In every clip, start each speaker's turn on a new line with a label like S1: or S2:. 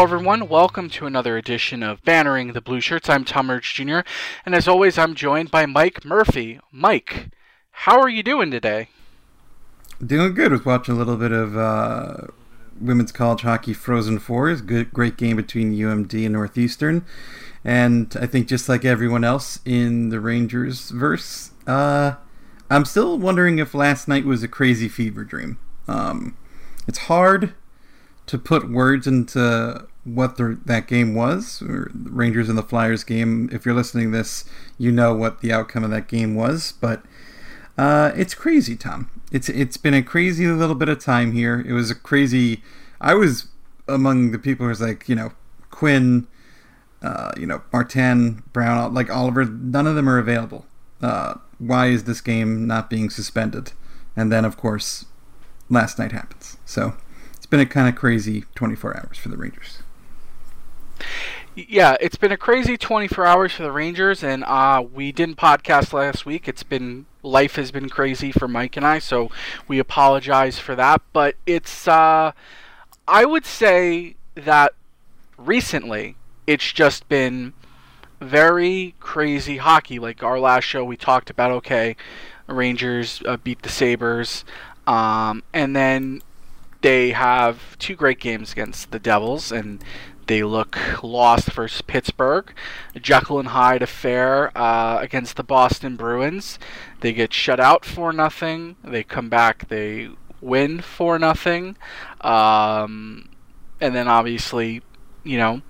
S1: Hello, everyone. Welcome to another edition of Bannering the Blue Shirts. I'm Tom Urtz Jr., and as always, I'm joined by Mike Murphy. Mike, how are you doing today?
S2: Doing good. Was watching a little bit of uh, women's college hockey Frozen Fours. Good, great game between UMD and Northeastern, and I think just like everyone else in the Rangers verse, uh, I'm still wondering if last night was a crazy fever dream. Um, it's hard to put words into what the, that game was, Rangers and the Flyers game. If you're listening this, you know what the outcome of that game was, but uh, it's crazy, Tom. It's it's been a crazy little bit of time here. It was a crazy. I was among the people who was like, you know, Quinn, uh, you know, Martin, Brown, like Oliver. None of them are available. Uh, why is this game not being suspended? And then, of course, last night happens. So it's been a kind of crazy 24 hours for the Rangers.
S1: Yeah, it's been a crazy 24 hours for the Rangers, and uh, we didn't podcast last week. It's been life has been crazy for Mike and I, so we apologize for that. But it's uh, I would say that recently it's just been very crazy hockey. Like our last show, we talked about okay, Rangers uh, beat the Sabres, um, and then they have two great games against the Devils, and they look lost versus Pittsburgh. Jekyll and Hyde affair uh, against the Boston Bruins. They get shut out for nothing. They come back. They win for nothing. Um, and then obviously, you know,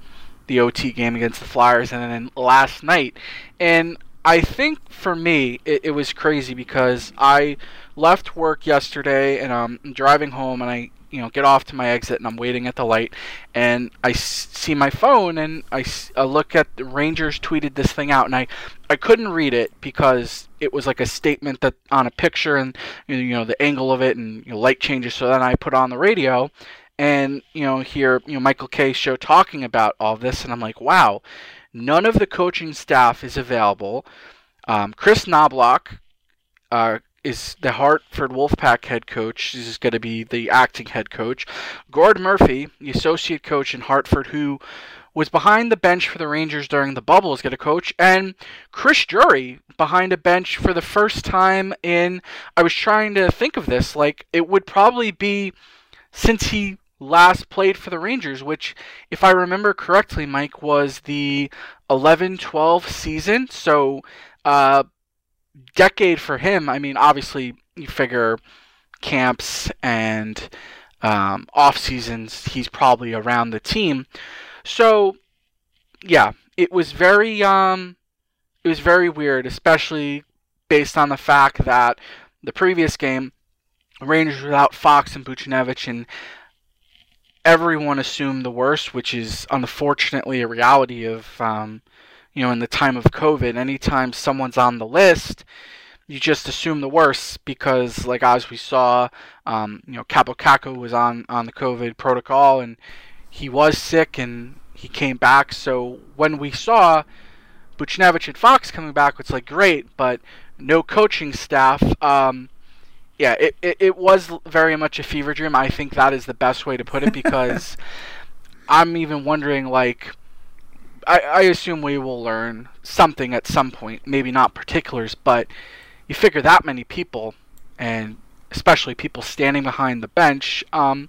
S1: the OT game against the Flyers, and then last night. And I think for me, it, it was crazy because I left work yesterday and I'm driving home and I you know get off to my exit and I'm waiting at the light and I see my phone and I, I look at the Rangers tweeted this thing out and I I couldn't read it because it was like a statement that on a picture and you know the angle of it and you know, light changes so then I put on the radio and you know hear you know Michael Kay show talking about all this, and I'm like, wow, none of the coaching staff is available. Um, Kris Knoblauch uh, is the Hartford Wolfpack head coach. This is going to be the acting head coach. Gord Murphy, the associate coach in Hartford, who was behind the bench for the Rangers during the bubble, is going to coach, and Chris Drury behind a bench for the first time in. I was trying to think of this like it would probably be since he last played for the Rangers, which, if I remember correctly, Mike, was the 11 12 season. So, uh, decade for him. I mean, obviously, you figure camps and um, off seasons, he's probably around the team. So, yeah, it was very, um, it was very weird, especially based on the fact that the previous game, Rangers without Fox and Buchnevich, and everyone assumed the worst, which is unfortunately a reality of, um, you know, in the time of COVID. Anytime someone's on the list, you just assume the worst because, like as we saw, um, you know, Kaapo Kakko was on on the COVID protocol and he was sick and he came back. So when we saw Buchnevich and Fox coming back, it's like great, but no coaching staff. Um, yeah, it, it, it was very much a fever dream. I think that is the best way to put it because I'm even wondering, like, I, I assume we will learn something at some point. Maybe not particulars, but you figure that many people, and especially people standing behind the bench, um,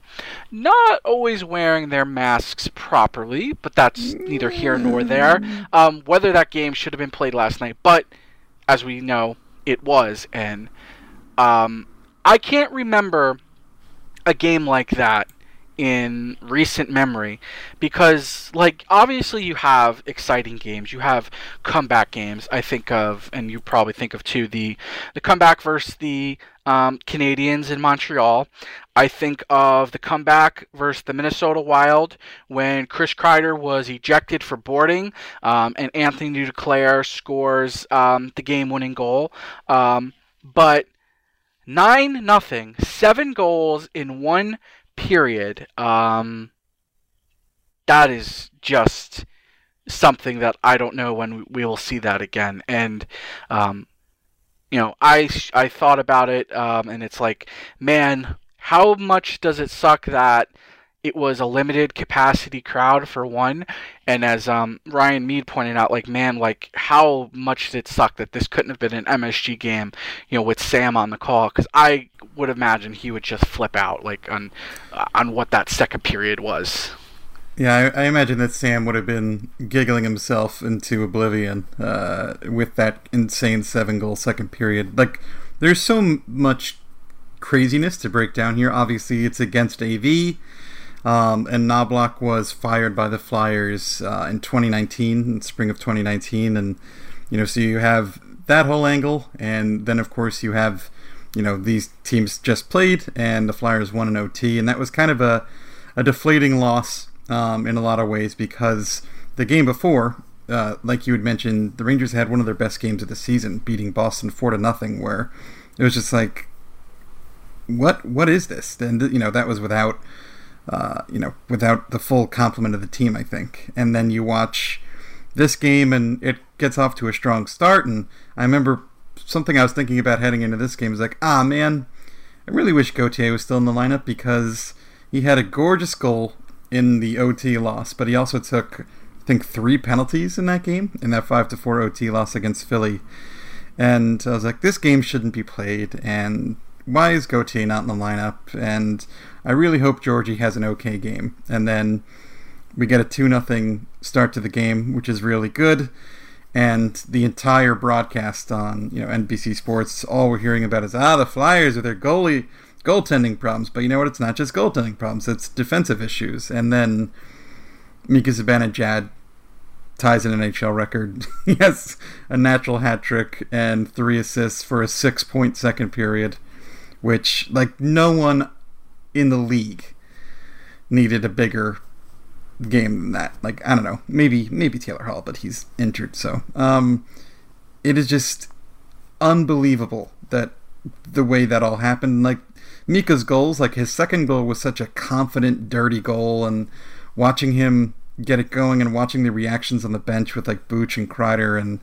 S1: not always wearing their masks properly, but that's neither here nor there. Um, whether that game should have been played last night, but as we know, it was, and um, I can't remember a game like that in recent memory because like obviously you have exciting games. You have comeback games i think of and you probably think of too the the comeback versus the um, canadiens in montreal. I think of the comeback versus the minnesota wild when chris kreider was ejected for boarding um, and anthony duclair scores um, the game-winning goal. Um, but nine nothing, seven goals in one period. Um, that is just something that I don't know when we will see that again. And um, you know, I I thought about it, um, and it's like, man, how much does it suck that it was a limited capacity crowd for one, and as um, Ryan Mead pointed out, like man, like how much did it suck that this couldn't have been an MSG game, you know, with Sam on the call? Because I would imagine he would just flip out like on on what that second period was.
S2: Yeah, I, I, imagine that Sam would have been giggling himself into oblivion uh, with that insane seven goal second period. Like, there's so much craziness to break down here. Obviously, it's against AV. Um, and Knoblauch was fired by the Flyers uh, in 2019, in spring of 2019, and you know, so you have that whole angle, and then of course you have, you know, these teams just played, and the Flyers won an OT, and that was kind of a, a deflating loss um, in a lot of ways because the game before, uh, like you had mentioned, the Rangers had one of their best games of the season, beating Boston four to nothing, where it was just like, what what is this? And you know that was without uh, you know, without the full complement of the team, I think. And then you watch this game and it gets off to a strong start. And I remember something I was thinking about heading into this game is like, ah, man, I really wish Gauthier was still in the lineup because he had a gorgeous goal in the OT loss, but he also took, I think, three penalties in that game, in that 5 to 4 OT loss against Philly. And I was like, this game shouldn't be played. And why is Gauthier not in the lineup? And I really hope Georgie has an okay game. And then we get a 2 0 start to the game, which is really good. And the entire broadcast on you know NBC Sports, all we're hearing about is ah the Flyers with their goalie goaltending problems. But you know what? It's not just goaltending problems; it's defensive issues. And then Mika Zibanejad ties an NHL record. he has a natural hat trick and three assists for a six point second period, which like no one in the league needed a bigger game than that. Like I don't know, maybe maybe Taylor Hall, but he's injured. So um, it is just unbelievable that the way that all happened. Like Mika's goals, like his second goal was such a confident, dirty goal, and watching him get it going and watching the reactions on the bench with like Booch and Kreider, and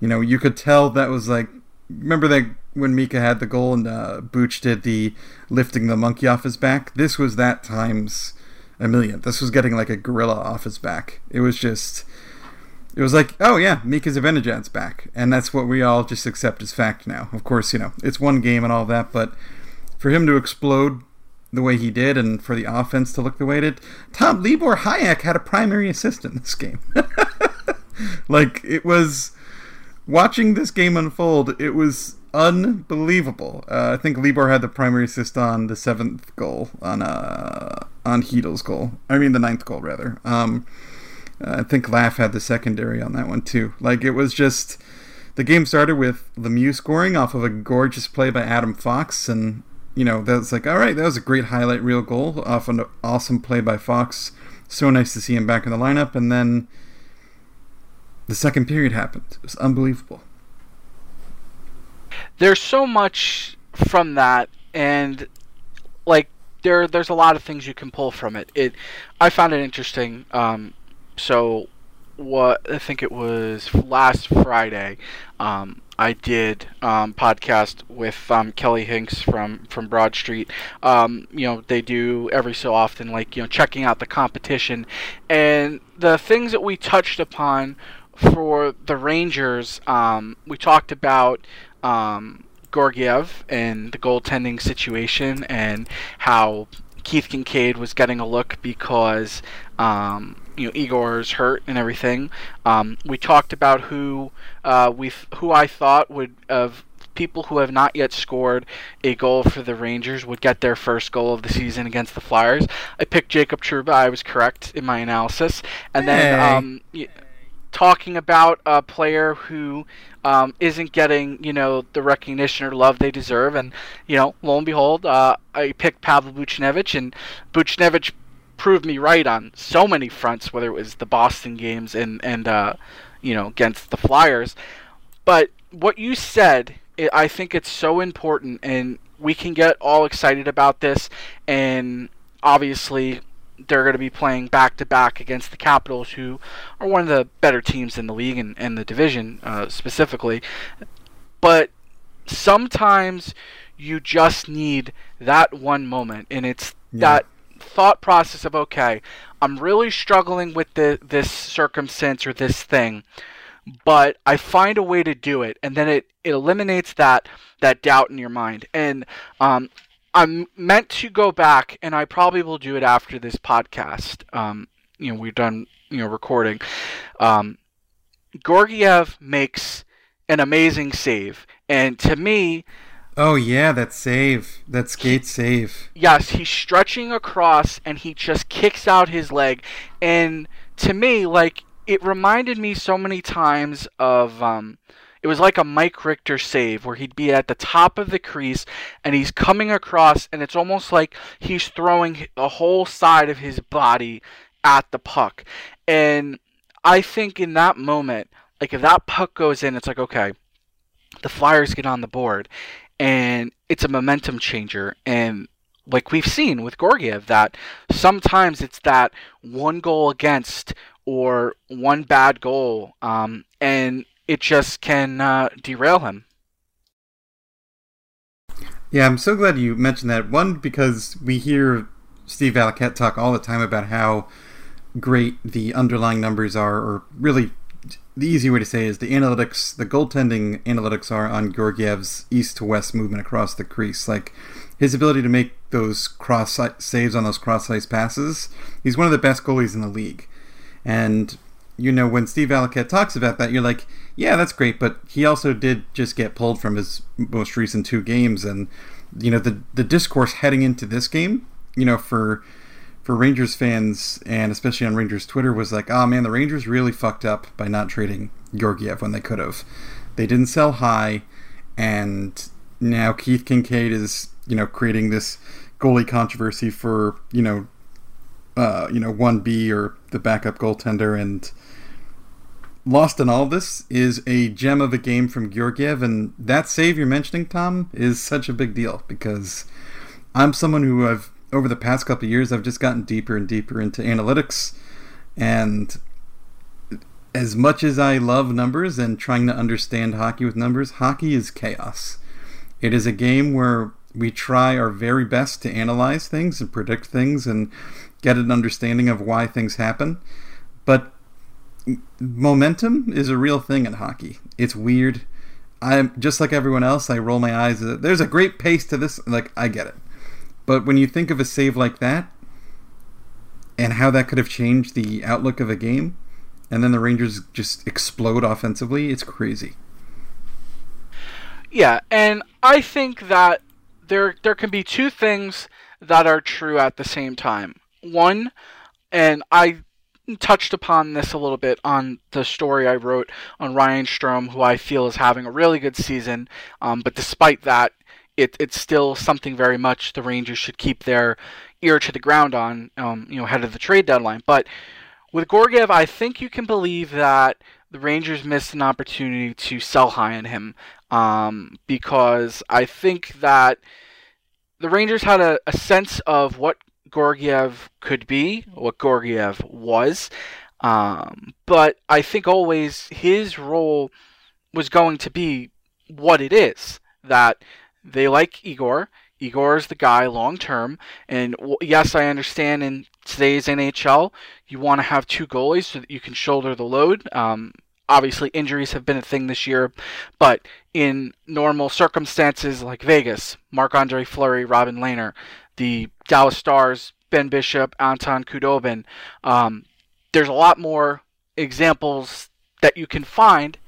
S2: you know you could tell that was like remember that when Mika had the goal and uh, Booch did the lifting the monkey off his back. This was that times a million. This was getting like a gorilla off his back. It was just, it was like, oh yeah, Mika Zibanejad's back, and that's what we all just accept as fact now. Of course, you know it's one game and all that, but for him to explode the way he did, and for the offense to look the way it did, Tom Libor Hajek had a primary assist in this game. like it was watching this game unfold. It was unbelievable. Uh, I think Libor had the primary assist on the seventh goal on uh, on Chytil's goal. I mean the ninth goal rather. Um, I think Laf had the secondary on that one too. Like it was just the game started with Lemieux scoring off of a gorgeous play by Adam Fox, and you know that was like all right, that was a great highlight reel goal off an awesome play by Fox. So nice to see him back in the lineup, and then the second period happened. It was unbelievable
S1: there's so much from that, and like there there's a lot of things you can pull from it. It I found it interesting. Um, so what I think it was last Friday. Um, I did um, podcast with um, Kelly Hinks from from Broad Street. Um, you know, they do every so often, like you know, checking out the competition, and the things that we touched upon for the Rangers. Um, we talked about um, Georgiev and the goaltending situation and how Keith Kinkaid was getting a look because um, you know Igor's hurt and everything. Um, we talked about who uh, we who I thought would of people who have not yet scored a goal for the Rangers would get their first goal of the season against the Flyers. I picked Jacob Trouba. I was correct in my analysis, and
S2: hey.
S1: then. Um, talking about a player who um, not getting you know the recognition or love they deserve, and you know lo and behold, uh, I picked Pavel Buchnevich, and Buchnevich proved me right on so many fronts, whether it was the Boston games and and uh, you know against the Flyers. But what you said, I think it's so important, and we can get all excited about this, and obviously they're going to be playing back to back against the Capitals, who are one of the better teams in the league and, and the division uh, specifically. But sometimes you just need that one moment, and it's yeah. that thought process of okay, I'm really struggling with the, this circumstance or this thing, but I find a way to do it, and then it, it eliminates that that doubt in your mind. And um, I'm meant to go back, and I probably will do it after this podcast. Um, you know, we're done, you know, recording. Um, Georgiev makes an amazing save, and to me,
S2: Oh yeah, that save, that skate save.
S1: Yes, he's stretching across and he just kicks out his leg, and to me, like it reminded me so many times of um, it was like a Mike Richter save where he'd be at the top of the crease and he's coming across, and it's almost like he's throwing the whole side of his body at the puck, and I think in that moment, like if that puck goes in, it's like okay, the Flyers get on the board and it's a momentum changer. And like we've seen with Georgiev, that sometimes it's that one goal against or one bad goal, um, and it just can uh, derail him.
S2: Yeah, I'm so glad you mentioned that. One, because we hear Steve Valiquette talk all the time about how great the underlying numbers are, or really the easy way to say is the analytics, the goaltending analytics are on Georgiev's east to west movement across the crease. Like his ability to make those cross saves on those cross ice passes, he's one of the best goalies in the league. And you know, when Steve Valiquette talks about that, you're like, yeah, that's great, but he also did just get pulled from his most recent two games, and you know, the the discourse heading into this game, you know, for for Rangers fans and especially on Rangers Twitter was like, oh man, the Rangers really fucked up by not trading Georgiev when they could have. They didn't sell high, and now Keith Kinkaid is you know creating this goalie controversy for you know uh, you know one B or the backup goaltender and. Lost in all this is a gem of a game from Georgiev, and that save you're mentioning, Tom, is such a big deal because I'm someone who I've over the past couple years, I've just gotten deeper and deeper into analytics. And as much as I love numbers and trying to understand hockey with numbers, hockey is chaos. It is a game where we try our very best to analyze things and predict things and get an understanding of why things happen. But momentum is a real thing in hockey. It's weird. I'm just like everyone else. I roll my eyes. There's a great pace to this. Like I get it. But when you think of a save like that, and how that could have changed the outlook of a game, and then the Rangers just explode offensively, it's crazy.
S1: Yeah, and I think that there there can be two things that are true at the same time. One, and I touched upon this a little bit on the story I wrote on Ryan Strome, who I feel is having a really good season, um, but despite that, it, it's still something very much the Rangers should keep their ear to the ground on, um, you know, ahead of the trade deadline. But with Georgiev, I think you can believe that the Rangers missed an opportunity to sell high on him um, because I think that the Rangers had a, a sense of what Georgiev could be, what Georgiev was. Um, but I think always his role was going to be what it is that they like Igor. Igor is the guy long term. And yes, I understand in today's NHL, you want to have two goalies so that you can shoulder the load. Um, obviously, injuries have been a thing this year, but in normal circumstances like Vegas, Marc Andre Fleury, Robin Lehner, the Dallas Stars, Ben Bishop, Anton Khudobin, um, there's a lot more examples that you can find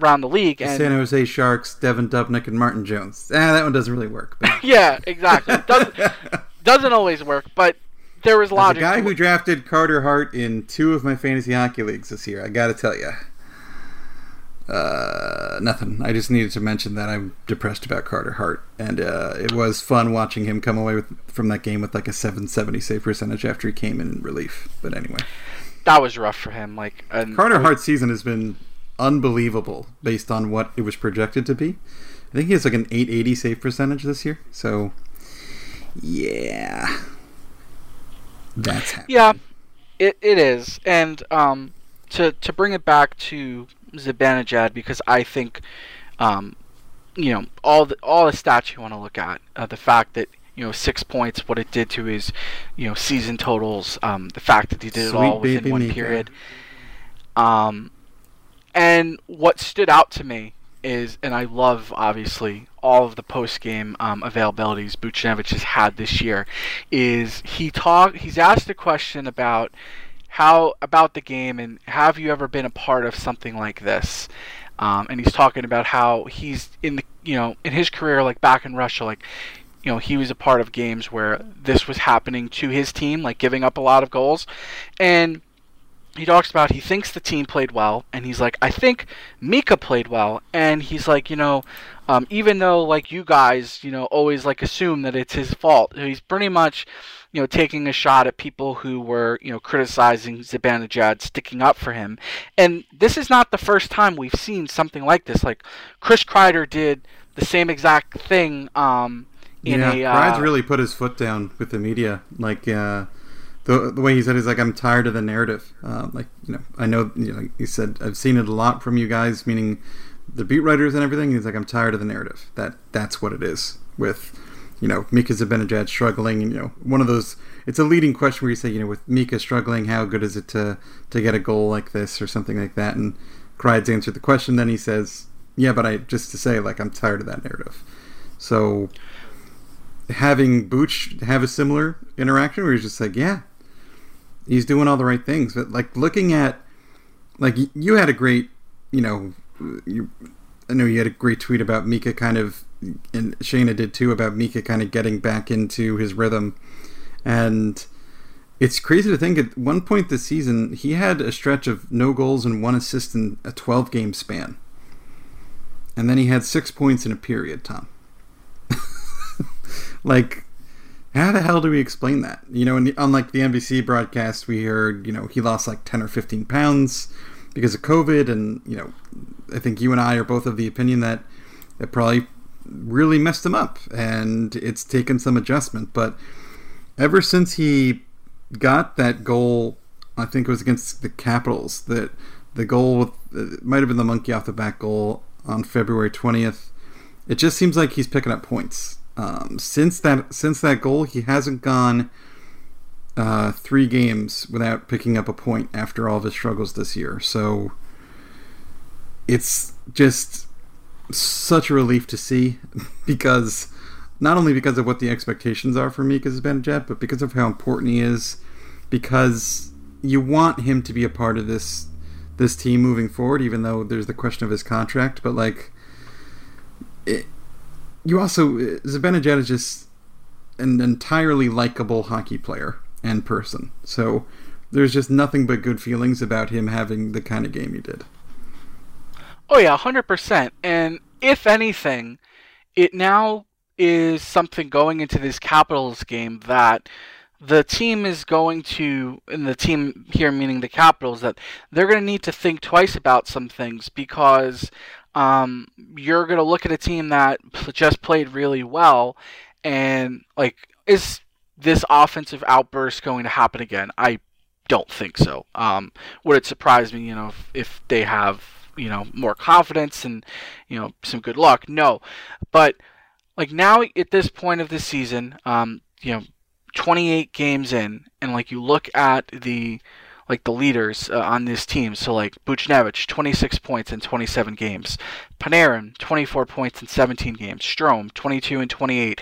S1: around the league.
S2: The and San Jose Sharks, Devan Dubnyk, and Martin Jones. Ah, that one doesn't really work.
S1: But... yeah, exactly. Doesn't doesn't always work, but there was logic.
S2: As a guy who drafted Carter Hart in two of my fantasy hockey leagues this year, I got to tell you. Uh, nothing. I just needed to mention that I'm depressed about Carter Hart, and uh, it was fun watching him come away with from that game with like a 770 save percentage after he came in relief. But anyway,
S1: that was rough for him. Like
S2: Carter Hart's season has been unbelievable based on what it was projected to be. I think he has like an 880 save percentage this year. So, yeah, that's happening.
S1: yeah, it, it is. And um, to to bring it back to Zibanejad because I think, um, you know, all the all the stats you want to look at, uh, the fact that you know six points, what it did to his you know season totals, um, the fact that he did
S2: Sweet
S1: it all within one
S2: Mika.
S1: period. Um, and what stood out to me is, and I love obviously all of the post game um, availabilities Buchnevich has had this year, is he talk he's asked a question about how about the game and have you ever been a part of something like this? Um, and he's talking about how he's in the you know in his career like back in Russia like you know he was a part of games where this was happening to his team like giving up a lot of goals and he talks about he thinks the team played well and he's like i think mika played well. And he's like you know um, even though like you guys you know always like assume that it's his fault he's pretty much you know taking a shot at people who were you know criticizing Zibanejad sticking up for him. And this is not the first time we've seen something like this. Like chris kreider did the same exact thing um, in
S2: yeah,
S1: a uh,
S2: really put his foot down with the media. Like uh, the the way he said is like I'm tired of the narrative. Uh, like you know, I know you know he said I've seen it a lot from you guys, meaning the beat writers and everything. He's like I'm tired of the narrative. That that's what it is with you know Mika Zibanejad struggling. And, you know, one of those. It's a leading question where you say you know with Mika struggling, how good is it to to get a goal like this or something like that? And Crides answered the question. Then he says, "Yeah, but I just to say like I'm tired of that narrative." So having Booch have a similar interaction where he's just like, yeah, he's doing all the right things. But like looking at, like you had a great, you know, you, I know you had a great tweet about Mika kind of, and Shayna did too about Mika kind of getting back into his rhythm, and it's crazy to think at one point this season he had a stretch of no goals and one assist in a 12 game span, and then he had six points in a period. Tom like how the hell do we explain that? You know the, unlike the nbc broadcast we heard you know he lost like 10 or 15 pounds because of covid and you know i think you and i are both of the opinion that it probably really messed him up and it's taken some adjustment. But ever since he got that goal i think it was against the capitals that the goal with it might have been the monkey off the back goal on february 20th it just seems like he's picking up points um, since that since that goal, he hasn't gone uh, three games without picking up a point after all of his struggles this year. So it's just such a relief to see because not only because of what the expectations are for Mika Zibanejad, but because of how important he is. Because you want him to be a part of this this team moving forward, even though there's the question of his contract. But like, it, you also uh, Zibanejad is just an entirely likable hockey player and person. So there's just nothing but good feelings about him having the kind of game he did.
S1: Oh yeah, hundred percent. And if anything, it now is something going into this Capitals game that the team is going to, and the team here meaning the Capitals, that they're going to need to think twice about some things because um, you're going to look at a team that just played really well, and like, is this offensive outburst going to happen again? I don't think so. Um, would it surprise me, you know, if, if they have you know more confidence and you know some good luck? No, but like now at this point of the season, um, you know, 28 games in, and like you look at the like the leaders uh, on this team. So like Buchnevich, 26 points in 27 games. Panarin, 24 points in 17 games. Strome, 22 and 28.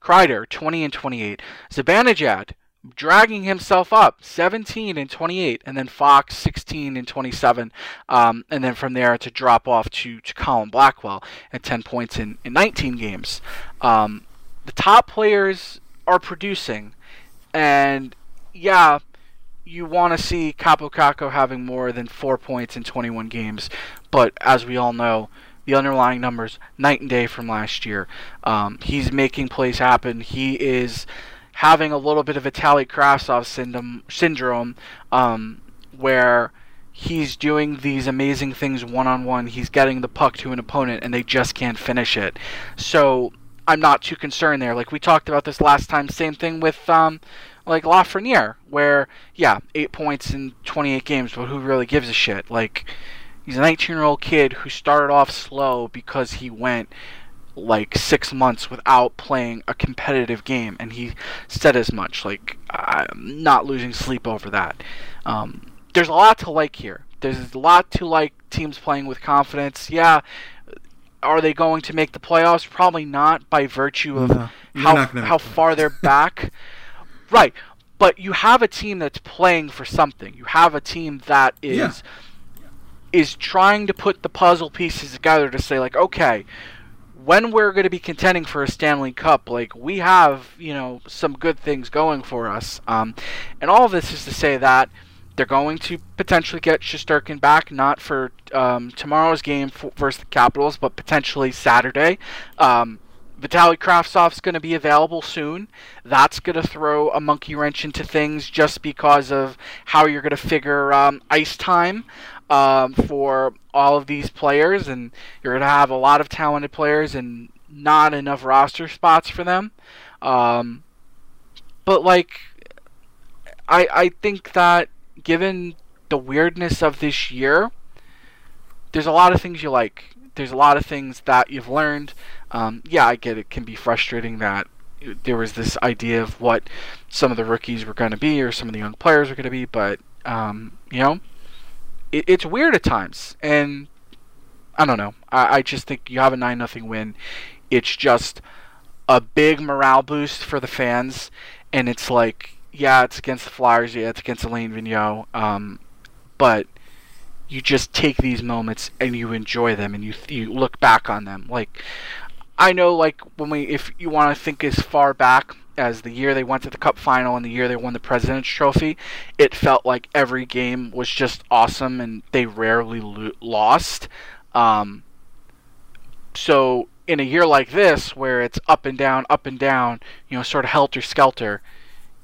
S1: Kreider, 20 and 28. Zibanejad, dragging himself up, 17 and 28, and then Fox, 16 and 27, um, and then from there to drop off to, to Colin Blackwell at 10 points in, in 19 games. Um, the top players are producing, and yeah, you want to see Kaapo Kakko having more than four points in 21 games, but as we all know, the underlying numbers night and day from last year. Um, he's making plays happen. He is having a little bit of Vitaly Kravtsov syndrome, syndrome um, where he's doing these amazing things one on one. He's getting the puck to an opponent and they just can't finish it. So I'm not too concerned there. Like we talked about this last time. Same thing with um, like Lafreniere, where yeah, eight points in 28 games, but who really gives a shit? Like he's a 19 year old kid who started off slow because he went like six months without playing a competitive game, and he said as much. Like I'm not losing sleep over that. Um, there's a lot to like here. There's a lot to like teams playing with confidence. Yeah, are they going to make the playoffs? Probably not by virtue of how how far they're back. right, but you have a team that's playing for something. You have a team that is
S2: Yeah.
S1: is trying to put the puzzle pieces together to say like, okay, when we're going to be contending for a Stanley Cup, like we have, you know, some good things going for us. Um, and all of this is to say that they're going to potentially get Shesterkin back, not for um, tomorrow's game f- versus the Capitals, but potentially Saturday. Um, Vitaly Kravtsov's going to be available soon. That's going to throw a monkey wrench into things just because of how you're going to figure um, ice time um, for all of these players, and you're going to have a lot of talented players and not enough roster spots for them. Um, but like, I I think that given the weirdness of this year, there's a lot of things you like. There's a lot of things that you've learned. Um, yeah, I get it can be frustrating that there was this idea of what some of the rookies were going to be or some of the young players were going to be, but um, you know, it, it's weird at times, and I don't know. I, I just think you have a nine nothing win. It's just a big morale boost for the fans, and it's like, yeah, it's against the Flyers, yeah, it's against Alain Vigneault, um, but you just take these moments and you enjoy them, and you you look back on them. Like, I know, like when we, if you want to think as far back as the year they went to the Cup final and the year they won the President's Trophy, it felt like every game was just awesome, and they rarely lo- lost. Um, so in a year like this, where it's up and down, up and down, you know, sort of helter skelter,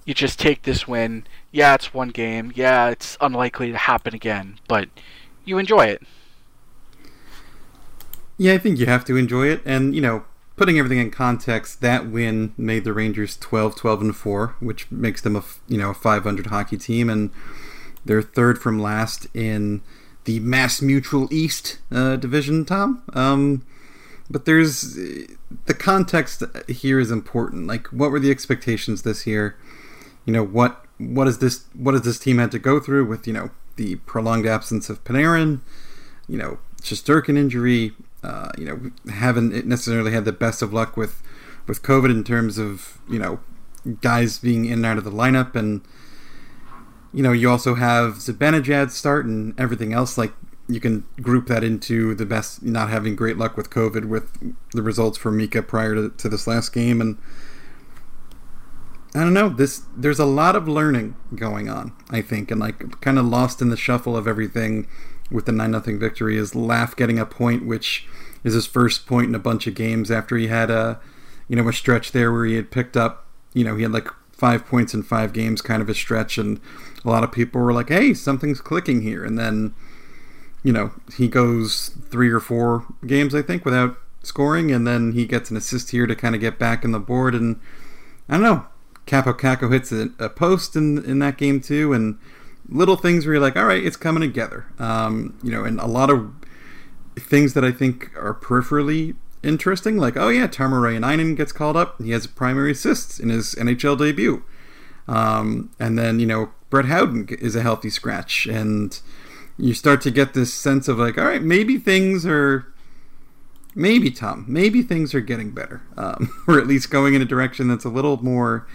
S1: you just take this win. Yeah, it's one game. Yeah, it's unlikely to happen again, but you enjoy it.
S2: Yeah, I think you have to enjoy it. And, you know, putting everything in context, that win made the Rangers 12, 12 and 4, which makes them a, you know, a 500 hockey team and they're third from last in the Mass Mutual East uh, division, Tom. Um, but there's the context here is important. Like what were the expectations this year? You know, what what is this what has this team had to go through with, you know, the prolonged absence of Panarin, you know, Shesterkin injury, uh, you know, haven't necessarily had the best of luck with with COVID in terms of you know guys being in and out of the lineup, and you know you also have Zibanejad start and everything else. Like you can group that into the best not having great luck with COVID with the results for Mika prior to, to this last game, and I don't know. This there's a lot of learning going on. I think, and like kind of lost in the shuffle of everything with the nine nothing victory is Laf getting a point, which is his first point in a bunch of games after he had a you know a stretch there where he had picked up you know he had like five points in five games, kind of a stretch, and a lot of people were like, hey, something's clicking here, and then you know he goes three or four games I think without scoring, and then he gets an assist here to kind of get back in the board, and I don't know. Kaapo Kakko hits a, a post in in that game too, and little things where you're like, all right, it's coming together. Um, you know, and a lot of things that I think are peripherally interesting, like, oh yeah, Tarmo Reunanen gets called up. He has primary assists in his NHL debut. Um, and then, you know, Brett Howden is a healthy scratch. And you start to get this sense of like, all right, maybe things are, maybe, Tom, maybe things are getting better. Um, or at least going in a direction that's a little more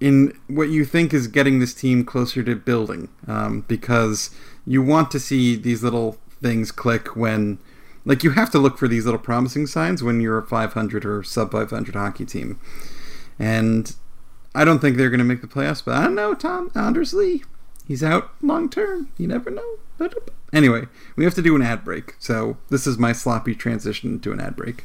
S2: in what you think is getting this team closer to building um, because you want to see these little things click when like you have to look for these little promising signs when you're a 500 or sub 500 hockey team. And i don't think they're going to make the playoffs but i don't know tom anders lee he's out long term you never know. But anyway we have to do an ad break so this is my sloppy transition to an ad break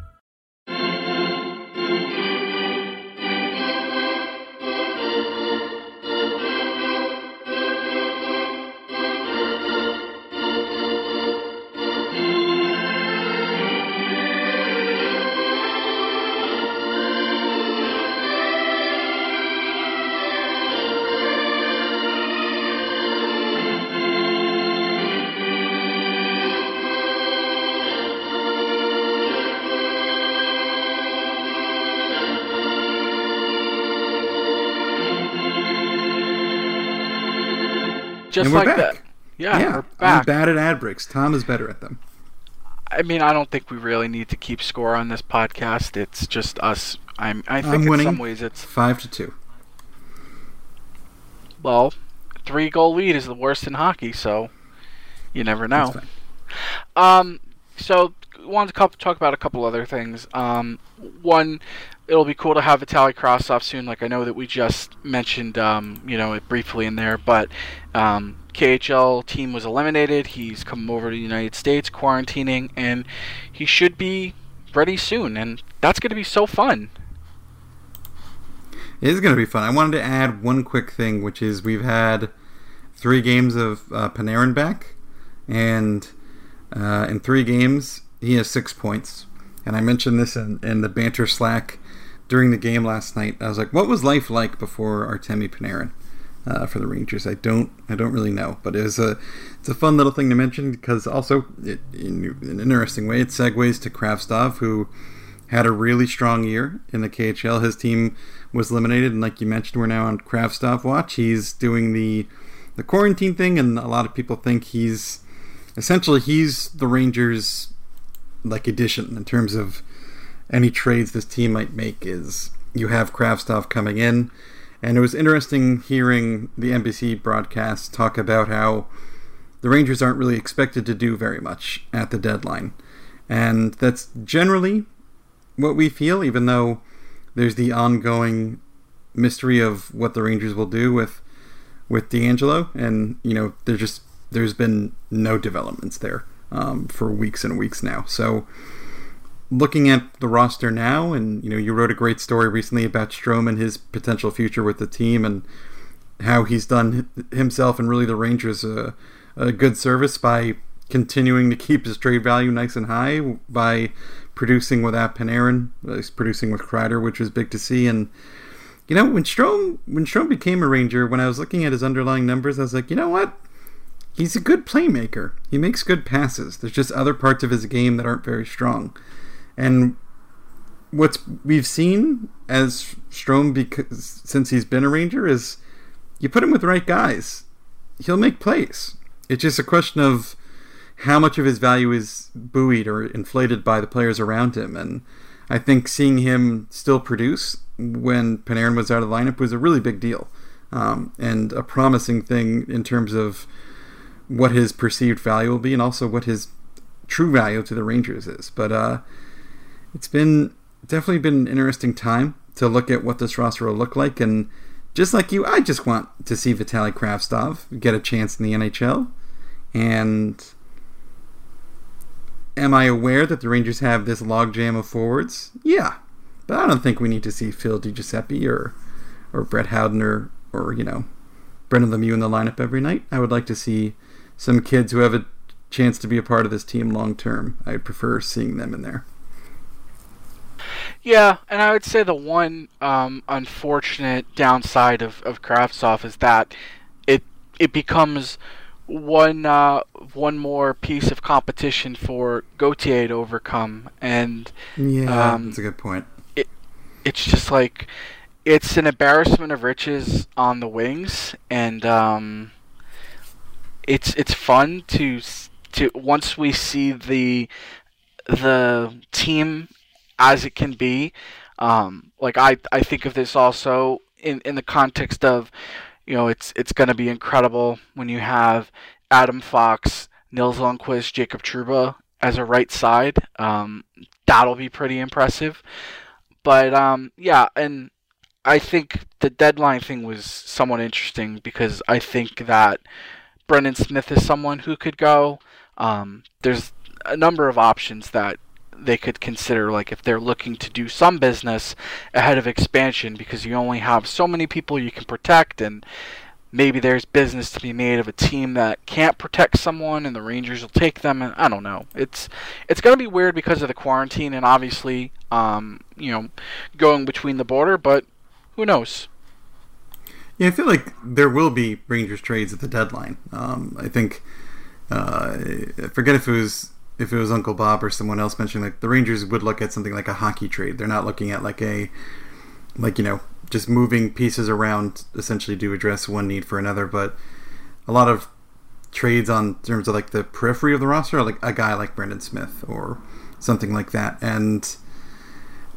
S1: Just
S2: And we're
S1: like
S2: back.
S1: that. Yeah,
S2: yeah,
S1: we're
S2: I'm bad at ad breaks. Tom is better at them.
S1: I mean, I don't think we really need to keep score on this podcast. It's just us. I'm. I think
S2: I'm
S1: in
S2: winning.
S1: some ways it's
S2: Five to two.
S1: well, three goal lead is the worst in hockey, so you never know. Um, so wanted to talk about a couple other things. Um, one, it'll be cool to have Vitaly Kravtsov soon. Like I know that we just mentioned, um, you know, it briefly in there, but um, KHL team was eliminated. He's come over to the United States, quarantining, and he should be ready soon. And that's going to be so fun.
S2: It is going to be fun. I wanted to add one quick thing, which is we've had three games of uh, Panarin back, and uh, in three games he has six points. And I mentioned this in, in the banter Slack during the game last night. I was like, "What was life like before Artemi Panarin uh, for the Rangers?" I don't, I don't really know, but it's a, it's a fun little thing to mention because also, it, in an interesting way, it segues to Kravtsov, who had a really strong year in the KHL. His team was eliminated, and like you mentioned, we're now on Kravtsov watch. He's doing the the quarantine thing, and a lot of people think he's essentially he's the Rangers like addition in terms of any trades this team might make. Is you have Kravtsov coming in, and it was interesting hearing the NBC broadcast talk about how the Rangers aren't really expected to do very much at the deadline, and that's generally what we feel, even though there's the ongoing mystery of what the Rangers will do with with DeAngelo, and you know, there's just there's been no developments there um, for weeks and weeks now. So, looking at the roster now, and you know, you wrote a great story recently about Strome and his potential future with the team, and how he's done himself and really the Rangers a, a good service by continuing to keep his trade value nice and high by producing without Panarin, producing with Kreider, which was big to see. And you know, when Strome when Strome became a Ranger, when I was looking at his underlying numbers, I was like, you know what? He's a good playmaker. He makes good passes. There's just other parts of his game that aren't very strong. And what's we've seen as Strome because since he's been a Ranger is you put him with the right guys, he'll make plays. It's just a question of how much of his value is buoyed or inflated by the players around him. And I think seeing him still produce when Panarin was out of the lineup was a really big deal um, and a promising thing in terms of what his perceived value will be and also what his true value to the Rangers is. But uh, it's been definitely been an interesting time to look at what this roster will look like. And just like you, I just want to see Vitaly Kravtsov get a chance in the NHL. And am I aware that the Rangers have this logjam of forwards? Yeah, but I don't think we need to see Phil DiGiuseppe or or Brett Howden or, or you know Brendan Lemieux in the lineup every night. I would like to see some kids who have a chance to be a part of this team long term. I prefer seeing them in there.
S1: Yeah, and I would say the one um, unfortunate downside of of Kravtsov is that it it becomes one uh, one more piece of competition for Gauthier to overcome, and
S2: Yeah,
S1: Um,
S2: that's a good point.
S1: It it's just like it's an embarrassment of riches on the wings, and um, it's it's fun to to once we see the the team as it can be. Um, like I I think of this also in in the context of you know it's it's going to be incredible when you have Adam Fox, Nils Lundkvist, Jacob Trouba as a right side. Um, that'll be pretty impressive. But um, yeah, and I think the deadline thing was somewhat interesting because I think that Brendan Smith is someone who could go. Um, there's a number of options that they could consider, like if they're looking to do some business ahead of expansion, because you only have so many people you can protect, and maybe there's business to be made of a team that can't protect someone, and the Rangers will take them. And I don't know. It's it's gonna be weird because of the quarantine, and obviously, um, you know, going between the border, but who knows?
S2: Yeah, I feel like there will be Rangers trades at the deadline. Um, I think uh, I forget if it was if it was Uncle Bob or someone else mentioning like the Rangers would look at something like a hockey trade. They're not looking at like a like you know just moving pieces around essentially to address one need for another. But a lot of trades on terms of like the periphery of the roster, like a guy like Brendan Smith or something like that. And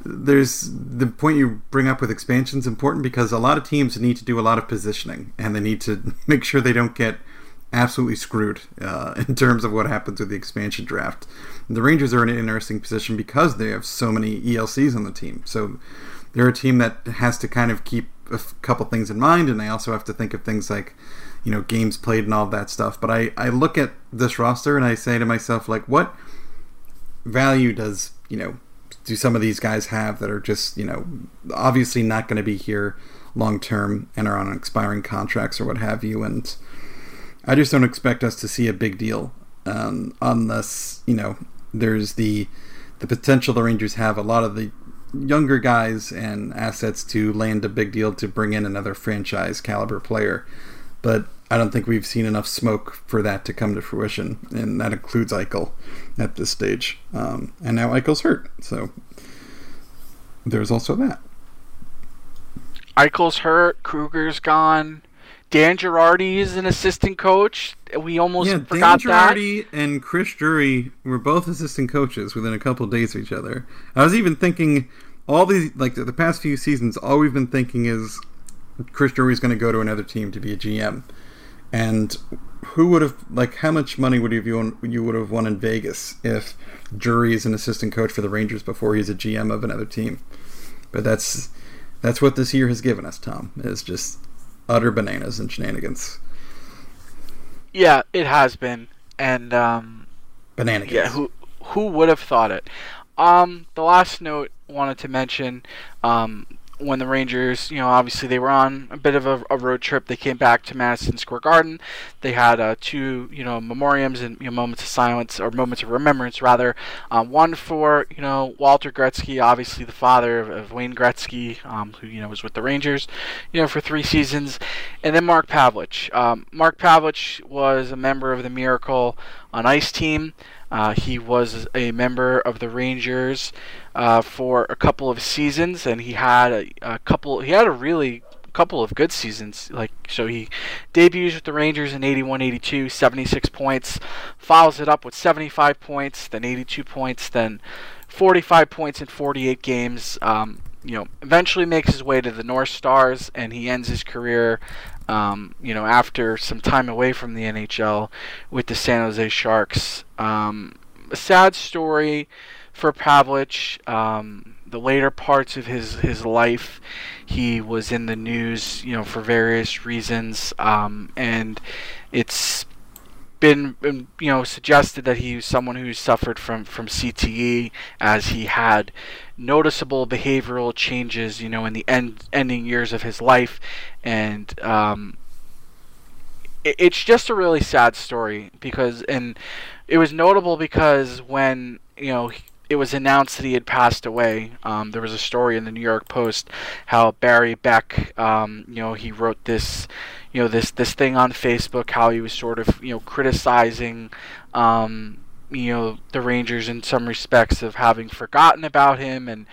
S2: there's the point you bring up with expansion is important because a lot of teams need to do a lot of positioning and they need to make sure they don't get absolutely screwed uh, in terms of what happens with the expansion draft. The Rangers are in an interesting position because they have so many ELCs on the team. So they're a team that has to kind of keep a couple things in mind, and they also have to think of things like, you know, games played and all that stuff. But I, I look at this roster and I say to myself, like, what value does, you know, do some of these guys have that are just, you know, obviously not going to be here long term and are on expiring contracts or what have you. And I just don't expect us to see a big deal um, unless, you know, there's the the potential the Rangers have a lot of the younger guys and assets to land a big deal to bring in another franchise caliber player. But I don't think we've seen enough smoke for that to come to fruition, and that includes Eichel at this stage. Um, and now Eichel's hurt, so there's also that.
S1: Eichel's hurt. Krueger's gone. Dan Girardi is an assistant coach. We almost
S2: yeah,
S1: forgot
S2: Dan Girardi that. and Chris Drury were both assistant coaches within a couple of days of each other. I was even thinking all these like the past few seasons, all we've been thinking is Chris Drury's going to go to another team to be a GM. And who would have like how much money would have you won, you would have won in Vegas if Drury is an assistant coach for the Rangers before he's a GM of another team? But that's that's what this year has given us, Tom. Is just utter bananas and shenanigans.
S1: Yeah, it has been, and um,
S2: bananas.
S1: Yeah, who who would have thought it? Um, the last note wanted to mention, um, when the Rangers, you know, obviously they were on a bit of a, a road trip. They came back to Madison Square Garden. They had uh, two, you know, memoriams and you know, moments of silence or moments of remembrance, rather. Um, one for, you know, Walter Gretzky, obviously the father of, of Wayne Gretzky, um, who you know was with the Rangers, you know, for three seasons, and then Mark Pavelich. Um, Mark Pavelich was a member of the Miracle on Ice team. Uh, he was a member of the Rangers uh, for a couple of seasons, and he had a, a, couple. He had a really couple of good seasons. Like so, he debuts with the Rangers in 81-82, 76 points, follows it up with 75 points, then 82 points, then 45 points in 48 games. Um, you know, eventually makes his way to the North Stars, and he ends his career um, you know, after some time away from the NHL with the San Jose Sharks. Um, a sad story for Pavelich. Um, the later parts of his, his life, he was in the news, you know, for various reasons, um, and it's been, been, you know suggested that he was someone who suffered from from CTE as he had noticeable behavioral changes you know in the end ending years of his life and um, it, it's just a really sad story because and it was notable because when you know it was announced that he had passed away. Um, there was a story in the New York Post how Barry Beck, um, you know, he wrote this, you know, this this thing on Facebook how he was sort of you know criticizing. Um, you know the Rangers in some respects of having forgotten about him, and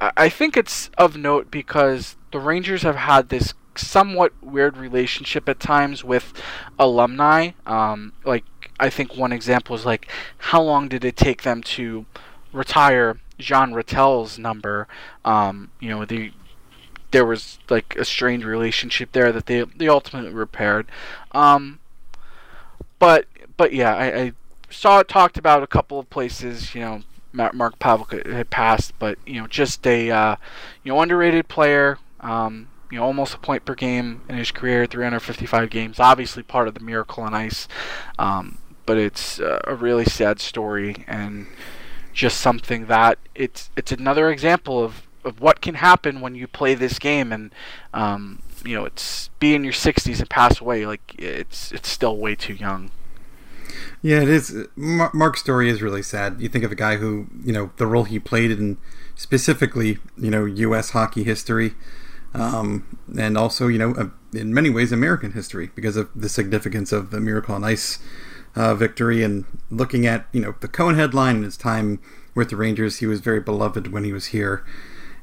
S1: I think it's of note because the Rangers have had this somewhat weird relationship at times with alumni. Um, like I think one example is like how long did it take them to retire Jean Ratelle's number? Um, you know the there was like a strained relationship there that they they ultimately repaired. Um, but but yeah, I, I, saw it talked about a couple of places. You know, Mark Pavel had passed, but you know, just a uh, you know underrated player. Um, you know, almost a point per game in his career, 355 games. Obviously, part of the miracle on ice, um, but it's uh, a really sad story and just something that it's it's another example of of what can happen when you play this game and um, you know it's be in your 60s and pass away like it's it's still way too young
S2: yeah it is. Mark's story is really sad. You think of a guy who you know the role he played in specifically you know us hockey history um, and also you know in many ways american history because of the significance of the miracle on ice uh, victory and looking at you know the cohen headline and his time with the rangers he was very beloved when he was here.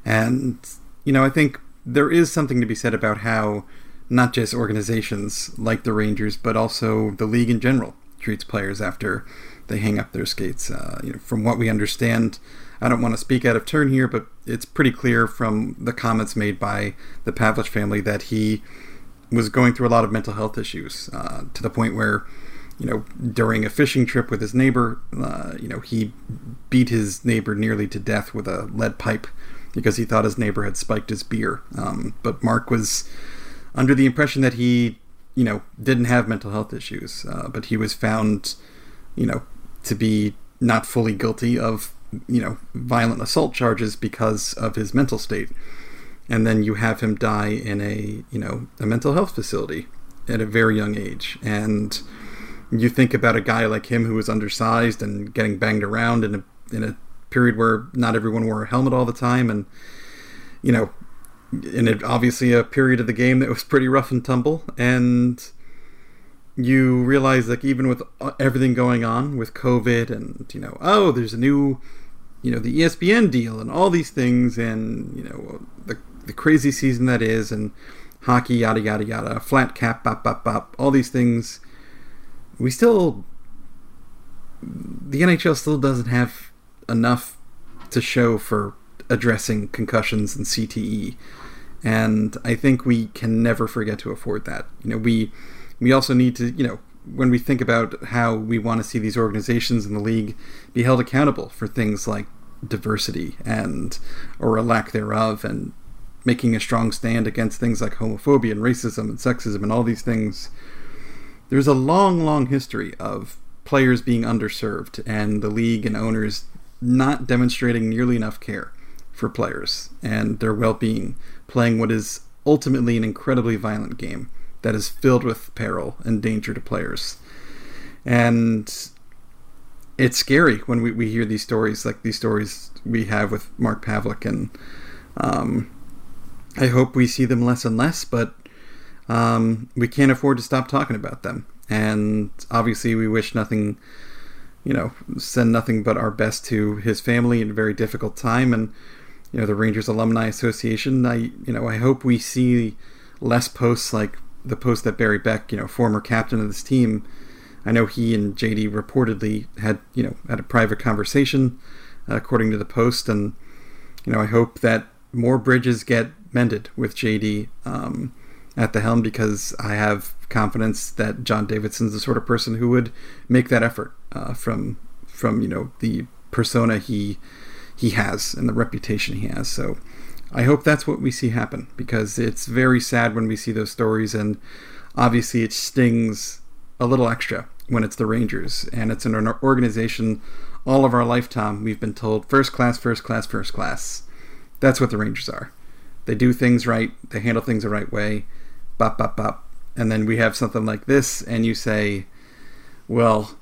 S2: And, you know, I think there is something to be said about how not just organizations like the Rangers, but also the league in general treats players after they hang up their skates. Uh, you know, from what we understand, I don't want to speak out of turn here, but it's pretty clear from the comments made by the Pavelich family that he was going through a lot of mental health issues uh, to the point where, you know, during a fishing trip with his neighbor, uh, you know, he beat his neighbor nearly to death with a lead pipe because he thought his neighbor had spiked his beer. Um, but Mark was under the impression that he, you know, didn't have mental health issues, uh, but he was found, you know, to be not fully guilty of, you know, violent assault charges because of his mental state. And then you have him die in a you know a mental health facility at a very young age. And you think about a guy like him who was undersized and getting banged around in a in a period where not everyone wore a helmet all the time. And you know in a, obviously a period of the game that was pretty rough and tumble and you realize like even with uh, everything going on with covid and you know oh there's a new you know the espn deal and all these things and you know the the crazy season that is, and hockey, yada yada yada, flat cap, bop bop bop, all these things. We still, the NHL still doesn't have enough to show for addressing concussions and CTE, and I think we can never forget to afford that. You know, we we also need to, you know, when we think about how we want to see these organizations in the league be held accountable for things like diversity and or a lack thereof and making a strong stand against things like homophobia and racism and sexism and all these things. There's a long, long history of players being underserved and the league and owners not demonstrating nearly enough care for players and their well being, playing what is ultimately an incredibly violent game that is filled with peril and danger to players. And it's scary when we, we hear these stories, like these stories we have with Mark Pavelich. and um, I hope we see them less and less, but um, we can't afford to stop talking about them. And obviously, we wish nothing, you know, send nothing but our best to his family in a very difficult time. And, you know, the Rangers Alumni Association, I, you know, I hope we see less posts like the post that Barry Beck, you know, former captain of this team, I know he and JD reportedly had, you know, had a private conversation, uh, according to the post. And, you know, I hope that more bridges get mended with JD um, at the helm because I have confidence that John Davidson's the sort of person who would make that effort uh, from from you know the persona he he has and the reputation he has. So I hope that's what we see happen because it's very sad when we see those stories and obviously it stings a little extra when it's the Rangers and it's an organization all of our lifetime we've been told first class first class first class. That's what the Rangers are. They do things right. They handle things the right way. Bop, bop, bop. And then we have something like this, and you say, well,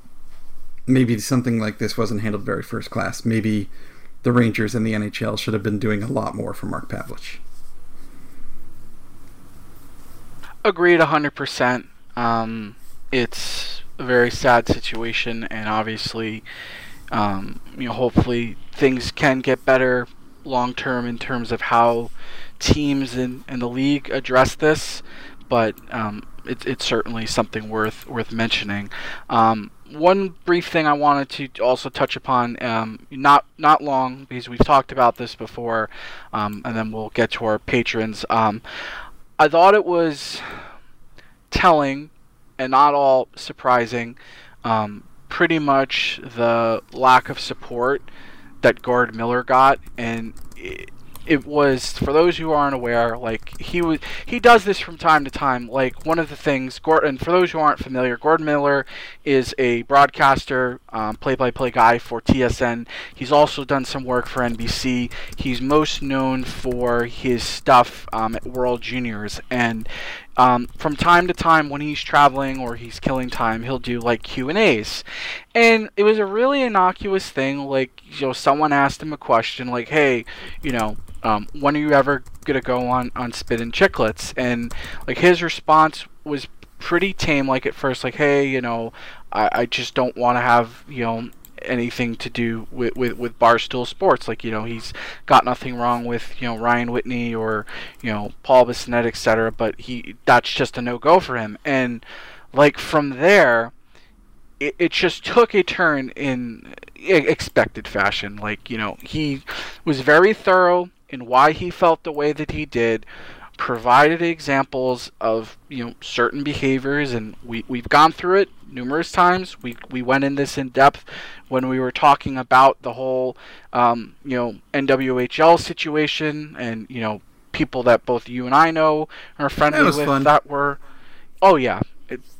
S2: maybe something like this wasn't handled very first class. Maybe the Rangers and the NHL should have been doing a lot more for Mark Pavelich.
S1: Agreed 100%. Um, it's a very sad situation, and obviously, um, you know, hopefully things can get better long term in terms of how teams in, in the league address this, but um, it, it's certainly something worth worth mentioning. Um, one brief thing I wanted to also touch upon, um, not not long because we've talked about this before, um, and then we'll get to our patrons. Um, I thought it was telling and not all surprising. Um, pretty much the lack of support that Gord Miller got, and it, it was for those who aren't aware like he was he does this from time to time. Like one of the things gordon for those who aren't familiar gordon miller is a broadcaster um, play-by-play guy for tsn he's also done some work for nbc he's most known for his stuff um, at world juniors. And um, from time to time when he's traveling or he's killing time he'll do like q and a's and it was a really innocuous thing like you know someone asked him a question like hey you know um, when are you ever gonna go on on Spittin' Chicklets?" And like his response was pretty tame. Like at first, like hey, you know, I, I just don't want to have you know anything to do with, with with Barstool Sports. Like you know, he's got nothing wrong with you know Ryan Whitney or you know Paul Bissonnette, etc. But he that's just a no go for him. And like from there, it, it just took a turn in expected fashion. Like you know, he was very thorough in why he felt the way that he did provided examples of you know certain behaviors and we, we've gone through it numerous times. We, we went in this in depth when we were talking about the whole um, you know NWHL situation and you know people that both you and I know are friendly with
S2: fun.
S1: that were oh yeah it's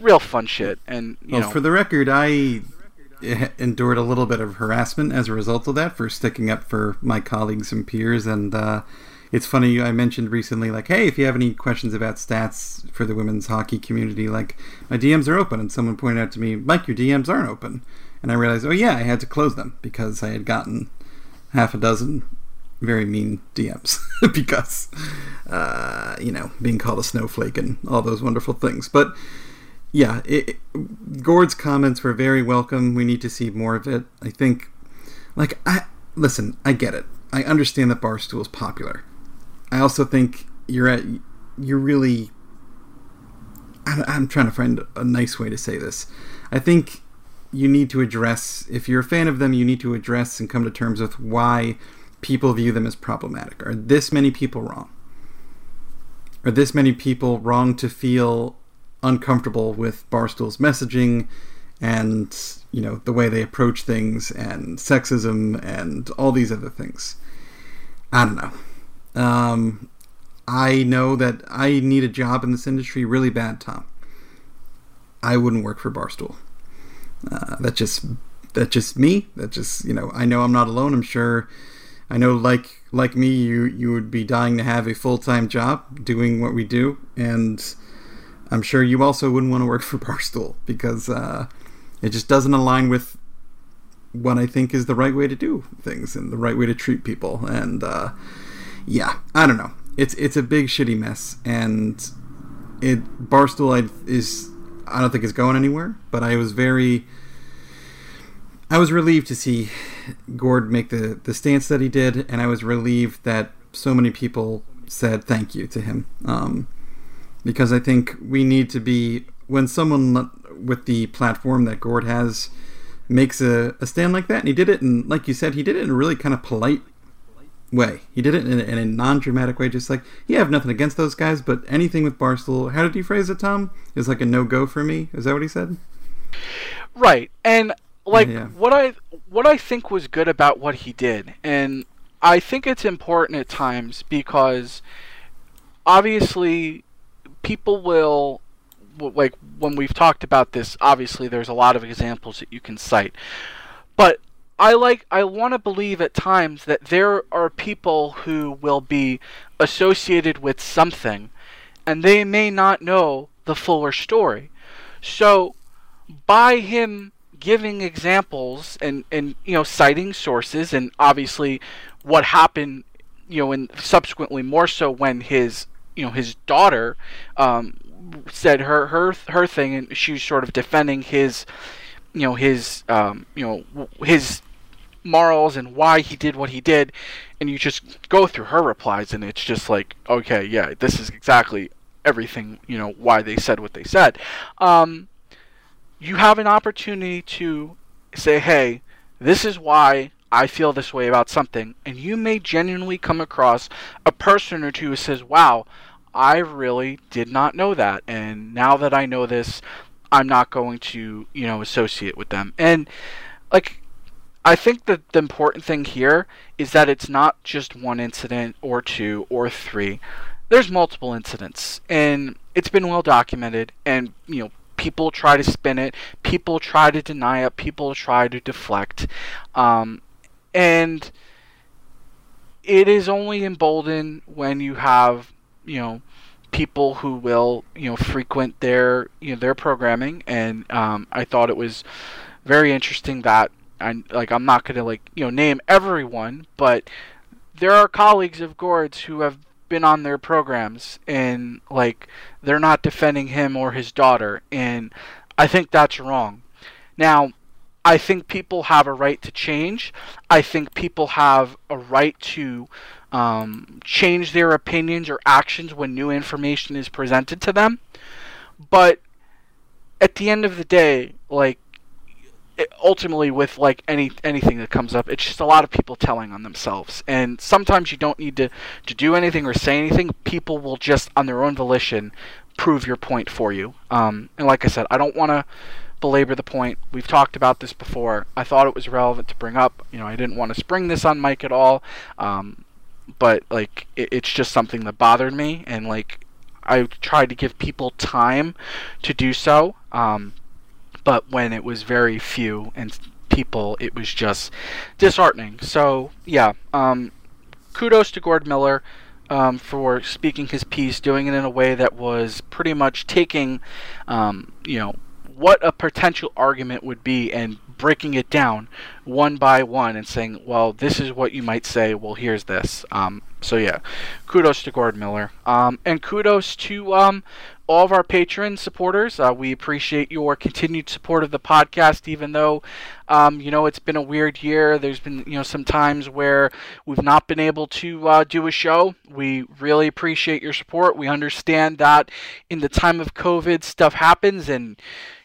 S1: real fun shit. And you
S2: well,
S1: know.
S2: for the record I endured a little bit of harassment as a result of that for sticking up for my colleagues and peers and uh, it's funny I mentioned recently like hey if you have any questions about stats for the women's hockey community like my DMs are open. And someone pointed out to me Mike your DMs aren't open. And I realized oh yeah I had to close them because I had gotten half a dozen very mean DMs because uh, you know being called a snowflake and all those wonderful things. But yeah it, it, Gord's comments were very welcome. We need to see more of it. I think like I listen I get it. I understand that Barstool is popular I also think you're at you're really. I'm trying to find a nice way to say this. I think you need to address if you're a fan of them, you need to address and come to terms with why people view them as problematic. Are this many people wrong? Are this many people wrong to feel uncomfortable with Barstool's messaging and you know the way they approach things and sexism and all these other things? I don't know. Um, I know that I need a job in this industry really bad, Tom. I wouldn't work for Barstool. Uh, that's just that's just me. That just you know I know I'm not alone. I'm sure I know like like me you you would be dying to have a full time job doing what we do, and I'm sure you also wouldn't want to work for Barstool because uh, it just doesn't align with what I think is the right way to do things and the right way to treat people and. Uh, yeah, I don't know. It's it's a big shitty mess, and it Barstool I, is I don't think is going anywhere. But I was very I was relieved to see Gord make the the stance that he did, and I was relieved that so many people said thank you to him. Um, because I think we need to be when someone with the platform that Gord has makes a, a stand like that, and he did it, and like you said, he did it in a really kind of polite way. He did it in a, in a non-dramatic way, just like yeah, I have nothing against those guys, but anything with Barstool, how did he phrase it, Tom? Is like a no-go for me. Is that what he said?
S1: Right, and like yeah. what I what I think was good about what he did, and I think it's important at times because obviously people will like when we've talked about this obviously there's a lot of examples that you can cite but I like I want to believe at times that there are people who will be associated with something and they may not know the fuller story. So by him giving examples and and you know citing sources and obviously what happened you know and subsequently more so when his you know his daughter um, said her her her thing and she was sort of defending his you know his um, you know his morals and why he did what he did, and you just go through her replies, and it's just like, okay, yeah, this is exactly everything, you know, why they said what they said. Um, you have an opportunity to say, hey, this is why I feel this way about something, and you may genuinely come across a person or two who says, wow, I really did not know that, and now that I know this, I'm not going to, you know, associate with them. And like I think that the important thing here is that it's not just one incident or two or three. There's multiple incidents, and it's been well documented. And you know, people try to spin it, people try to deny it, people try to deflect, um, and it is only emboldened when you have you know people who will you know frequent their you know their programming. And um, I thought it was very interesting that I like I'm not gonna like you know name everyone, but there are colleagues of Gord's who have been on their programs and like they're not defending him or his daughter, and I think that's wrong. Now, I think people have a right to change. I think people have a right to um, change their opinions or actions when new information is presented to them. But at the end of the day, like ultimately with like any anything that comes up, it's just a lot of people telling on themselves. And sometimes you don't need to to do anything or say anything. People will just on their own volition prove your point for you. Um, and like I said, I don't want to belabor the point. We've talked about this before. I thought it was relevant to bring up. You know, I didn't want to spring this on Mike at all. Um, but like, it, it's just something that bothered me, and like, I tried to give people time to do so. Um, but when it was very few and people, it was just disheartening. So yeah, um, kudos to Gord Miller. Um, for speaking his piece, doing it in a way that was pretty much taking, um, you know, what a potential argument would be and breaking it down one by one and saying, well, this is what you might say. Well, here's this. Um, so yeah, kudos to Gord Miller, um, and kudos to um, all of our patron supporters. Uh, we appreciate your continued support of the podcast, even though um, you know it's been a weird year. There's been you know some times where we've not been able to uh, do a show. We really appreciate your support. We understand that in the time of COVID, stuff happens, and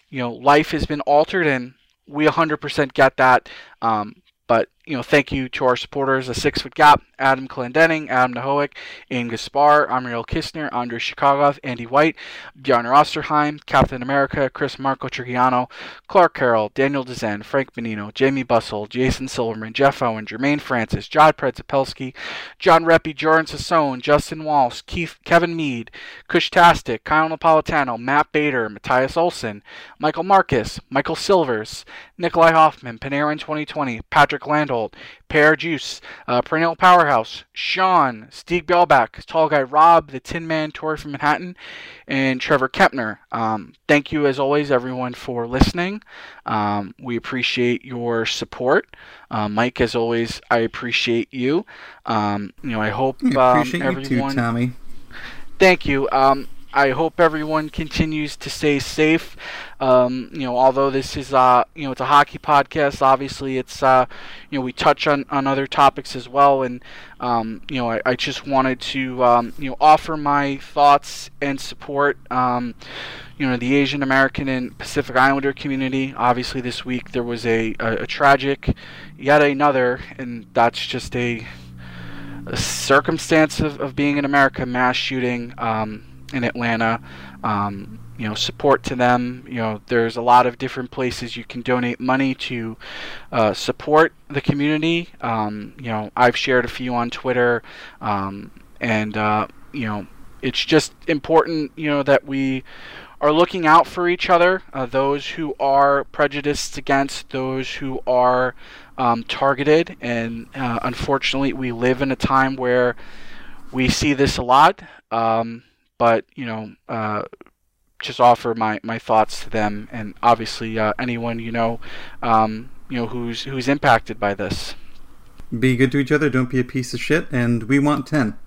S1: you know life has been altered, and we 100% get that. Um, but you know, thank you to our supporters: a Six Foot Gap, Adam Clendenning, Adam Nahoic, Ian Gaspar, Amriel Kistner, Andrei Shikagov, Andy White, Bjarne Osterheim, Captain America, Chris Marco Trigiano, Clark Carroll, Daniel Dezen, Frank Benino, Jamie Bussell, Jason Silverman, Jeff Owen, Jermaine Francis, John Predzapelski, John Reppy, Jordan Sassone, Justin Walsh, Keith, Kevin Mead, Kushtastic, Kyle Napolitano, Matt Bader, Matthias Olson, Michael Marcus, Michael Silvers, Nikolai Hoffman, Panarin 2020, Patrick Pear Juice, uh, Perennial Powerhouse, Sean, Steve Bellback, Tall Guy Rob, the Tin Man, Tori from Manhattan, and Trevor Kempner. Um, thank you, as always, everyone, for listening. Um, we appreciate your support. Uh, Mike, as always, I appreciate you. Um, you know, I hope um,
S2: appreciate you too, Tommy.
S1: Thank you. Um, I hope everyone continues to stay safe. Um, you know, although this is uh, you know, it's a hockey podcast. Obviously, it's uh, you know, we touch on, on other topics as well, and um, you know, I, I just wanted to um, you know offer my thoughts and support. Um, you know, the Asian American and Pacific Islander community. Obviously, this week there was a, a, a tragic, yet another, and that's just a circumstance of, of being in America, mass shooting um, in Atlanta. Um, you know, support to them. You know, there's a lot of different places you can donate money to uh, support the community. Um, you know, I've shared a few on Twitter, um, and uh, you know, it's just important. You know that we are looking out for each other. Uh, those who are prejudiced against, those who are um, targeted, and uh, unfortunately, we live in a time where we see this a lot. Um, but you know, uh, just offer my, my thoughts to them, and obviously uh, anyone you know, um, you know who's who's impacted by this.
S2: Be good to each other. Don't be a piece of shit. And we want ten.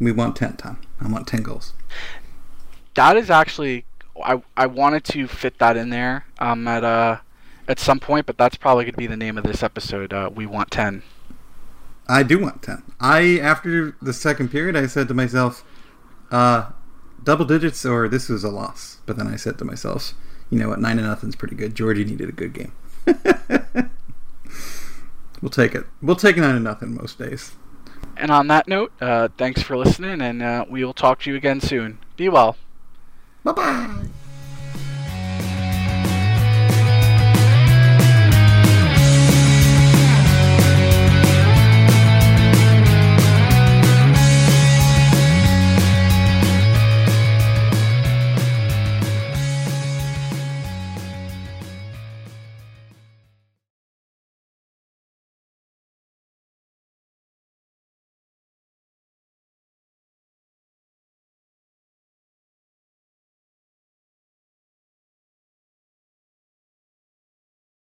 S2: We want ten, Tom. I want ten goals.
S1: That is actually I I wanted to fit that in there um, at uh at some point, but that's probably going to be the name of this episode. Uh, we want ten.
S2: I do want ten. I after the second period, I said to myself, uh, double digits or this was a loss. But then I said to myself, you know what, nine to nothing's pretty good. Georgie needed a good game. we'll take it. We'll take nine to nothing most days.
S1: And on that note, uh, thanks for listening, and uh, we will talk to you again soon. Be well.
S2: Bye bye.